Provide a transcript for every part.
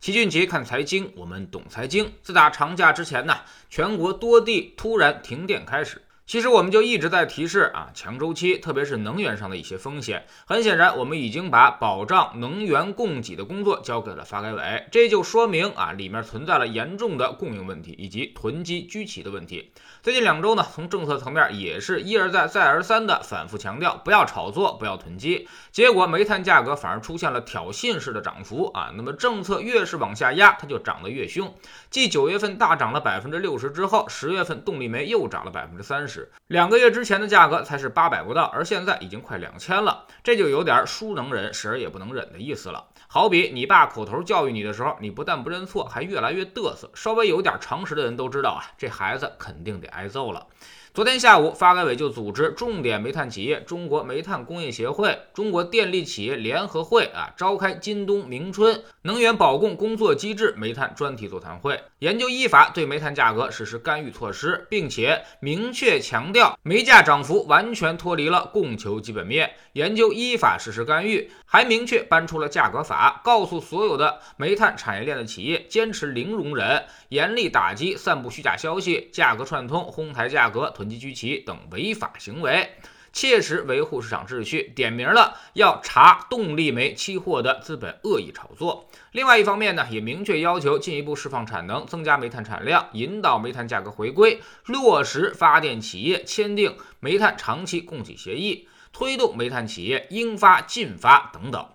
齐俊杰看财经，我们懂财经。自打长假之前呢，全国多地突然停电开始。其实我们就一直在提示啊，强周期，特别是能源上的一些风险。很显然，我们已经把保障能源供给的工作交给了发改委，这就说明啊，里面存在了严重的供应问题以及囤积居奇的问题。最近两周呢，从政策层面也是一而再、再而三的反复强调，不要炒作，不要囤积。结果煤炭价格反而出现了挑衅式的涨幅啊。那么政策越是往下压，它就涨得越凶。继九月份大涨了百分之六十之后，十月份动力煤又涨了百分之三十。两个月之前的价格才是八百不到，而现在已经快两千了，这就有点叔能忍，婶儿也不能忍的意思了。好比你爸口头教育你的时候，你不但不认错，还越来越嘚瑟。稍微有点常识的人都知道啊，这孩子肯定得挨揍了。昨天下午，发改委就组织重点煤炭企业、中国煤炭工业协会、中国电力企业联合会啊，召开今冬明春能源保供工作机制煤炭专题座谈会，研究依法对煤炭价格实施干预措施，并且明确强调煤价涨幅完全脱离了供求基本面，研究依法实施干预，还明确搬出了价格法，告诉所有的煤炭产业链的企业，坚持零容忍，严厉打击散布虚假消息、价格串通、哄抬价格、囤。积居奇等违法行为，切实维护市场秩序，点名了要查动力煤期货的资本恶意炒作。另外一方面呢，也明确要求进一步释放产能，增加煤炭产量，引导煤炭价格回归，落实发电企业签订煤炭长期供给协议，推动煤炭企业应发尽发等等。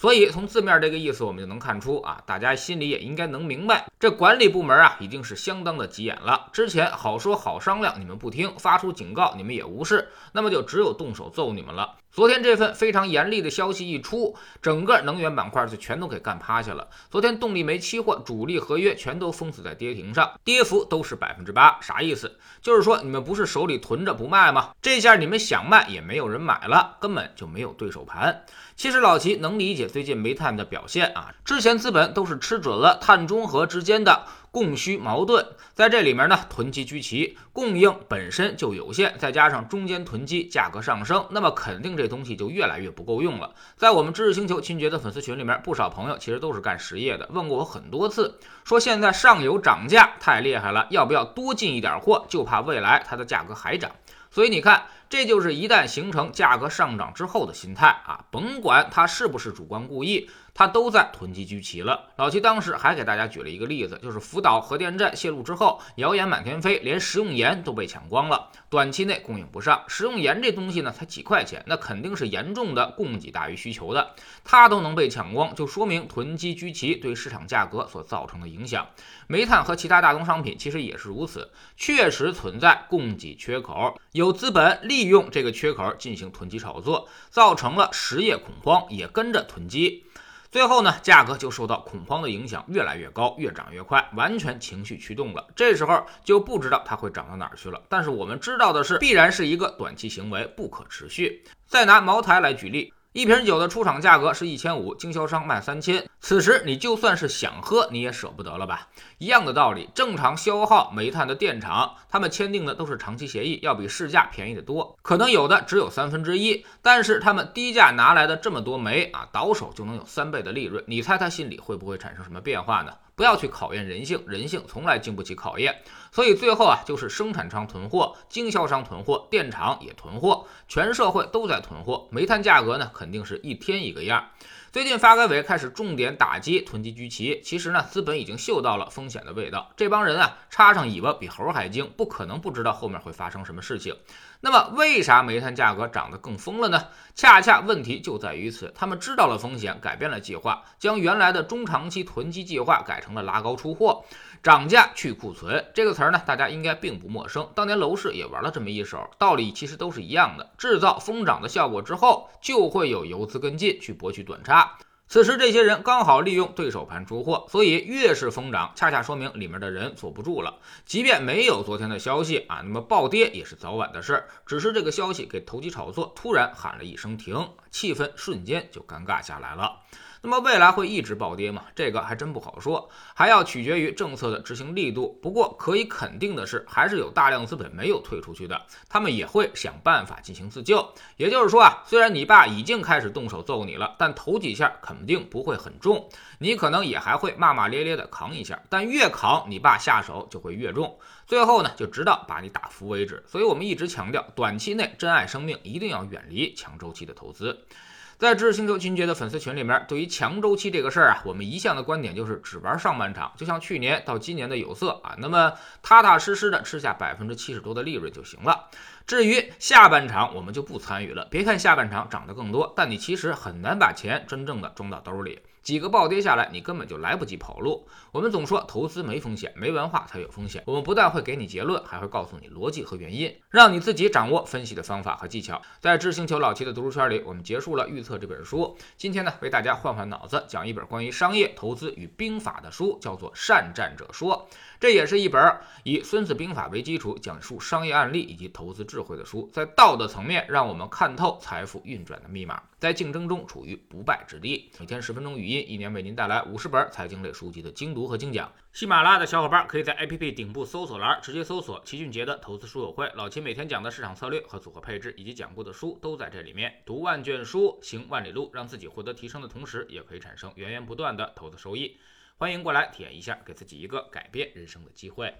所以从字面这个意思，我们就能看出啊，大家心里也应该能明白，这管理部门啊，已经是相当的急眼了。之前好说好商量，你们不听，发出警告，你们也无视，那么就只有动手揍你们了。昨天这份非常严厉的消息一出，整个能源板块就全都给干趴下了。昨天动力煤期货主力合约全都封死在跌停上，跌幅都是百分之八，啥意思？就是说你们不是手里囤着不卖吗？这下你们想卖也没有人买了，根本就没有对手盘。其实老齐能理解最近煤炭的表现啊，之前资本都是吃准了碳中和之间的。供需矛盾在这里面呢，囤积居奇，供应本身就有限，再加上中间囤积，价格上升，那么肯定这东西就越来越不够用了。在我们知识星球秦爵的粉丝群里面，不少朋友其实都是干实业的，问过我很多次，说现在上游涨价太厉害了，要不要多进一点货？就怕未来它的价格还涨。所以你看，这就是一旦形成价格上涨之后的心态啊，甭管它是不是主观故意，它都在囤积居奇了。老齐当时还给大家举了一个例子，就是福岛核电站泄露之后，谣言满天飞，连食用盐都被抢光了，短期内供应不上。食用盐这东西呢，才几块钱，那肯定是严重的供给大于需求的，它都能被抢光，就说明囤积居奇对市场价格所造成的影响。煤炭和其他大宗商品其实也是如此，确实存在供给缺口。有资本利用这个缺口进行囤积炒作，造成了实业恐慌，也跟着囤积，最后呢，价格就受到恐慌的影响，越来越高，越涨越快，完全情绪驱动了。这时候就不知道它会涨到哪儿去了。但是我们知道的是，必然是一个短期行为，不可持续。再拿茅台来举例。一瓶酒的出厂价格是一千五，经销商卖三千。此时你就算是想喝，你也舍不得了吧？一样的道理，正常消耗煤炭的电厂，他们签订的都是长期协议，要比市价便宜的多，可能有的只有三分之一。但是他们低价拿来的这么多煤啊，倒手就能有三倍的利润。你猜他心里会不会产生什么变化呢？不要去考验人性，人性从来经不起考验。所以最后啊，就是生产商囤货，经销商囤货，电厂也囤货，全社会都在囤货。煤炭价格呢，肯定是一天一个样。最近发改委开始重点打击囤积居奇，其实呢，资本已经嗅到了风险的味道。这帮人啊，插上尾巴比猴还精，不可能不知道后面会发生什么事情。那么，为啥煤炭价格涨得更疯了呢？恰恰问题就在于此，他们知道了风险，改变了计划，将原来的中长期囤积计划改成了拉高出货。涨价去库存这个词儿呢，大家应该并不陌生。当年楼市也玩了这么一手，道理其实都是一样的。制造疯涨的效果之后，就会有游资跟进去博取短差。此时这些人刚好利用对手盘出货，所以越是疯涨，恰恰说明里面的人坐不住了。即便没有昨天的消息啊，那么暴跌也是早晚的事儿。只是这个消息给投机炒作突然喊了一声停，气氛瞬间就尴尬下来了。那么未来会一直暴跌吗？这个还真不好说，还要取决于政策的执行力度。不过可以肯定的是，还是有大量资本没有退出去的，他们也会想办法进行自救。也就是说啊，虽然你爸已经开始动手揍你了，但头几下肯定不会很重，你可能也还会骂骂咧咧的扛一下，但越扛你爸下手就会越重，最后呢就直到把你打服为止。所以我们一直强调，短期内珍爱生命，一定要远离强周期的投资。在知识星球金杰的粉丝群里面，对于强周期这个事儿啊，我们一向的观点就是只玩上半场，就像去年到今年的有色啊，那么踏踏实实的吃下百分之七十多的利润就行了。至于下半场，我们就不参与了。别看下半场涨得更多，但你其实很难把钱真正的装到兜里。几个暴跌下来，你根本就来不及跑路。我们总说投资没风险，没文化才有风险。我们不但会给你结论，还会告诉你逻辑和原因，让你自己掌握分析的方法和技巧。在知星球老七的读书圈里，我们结束了预测这本书。今天呢，为大家换换脑子，讲一本关于商业投资与兵法的书，叫做《善战者说》。这也是一本以《孙子兵法》为基础，讲述商业案例以及投资智慧的书。在道德层面，让我们看透财富运转的密码，在竞争中处于不败之地。每天十分钟语音，一年为您带来五十本财经类书籍的精读和精讲。喜马拉雅的小伙伴可以在 APP 顶部搜索栏直接搜索齐俊杰的投资书友会。老齐每天讲的市场策略和组合配置，以及讲过的书都在这里面。读万卷书，行万里路，让自己获得提升的同时，也可以产生源源不断的投资收益。欢迎过来体验一下，给自己一个改变人生的机会。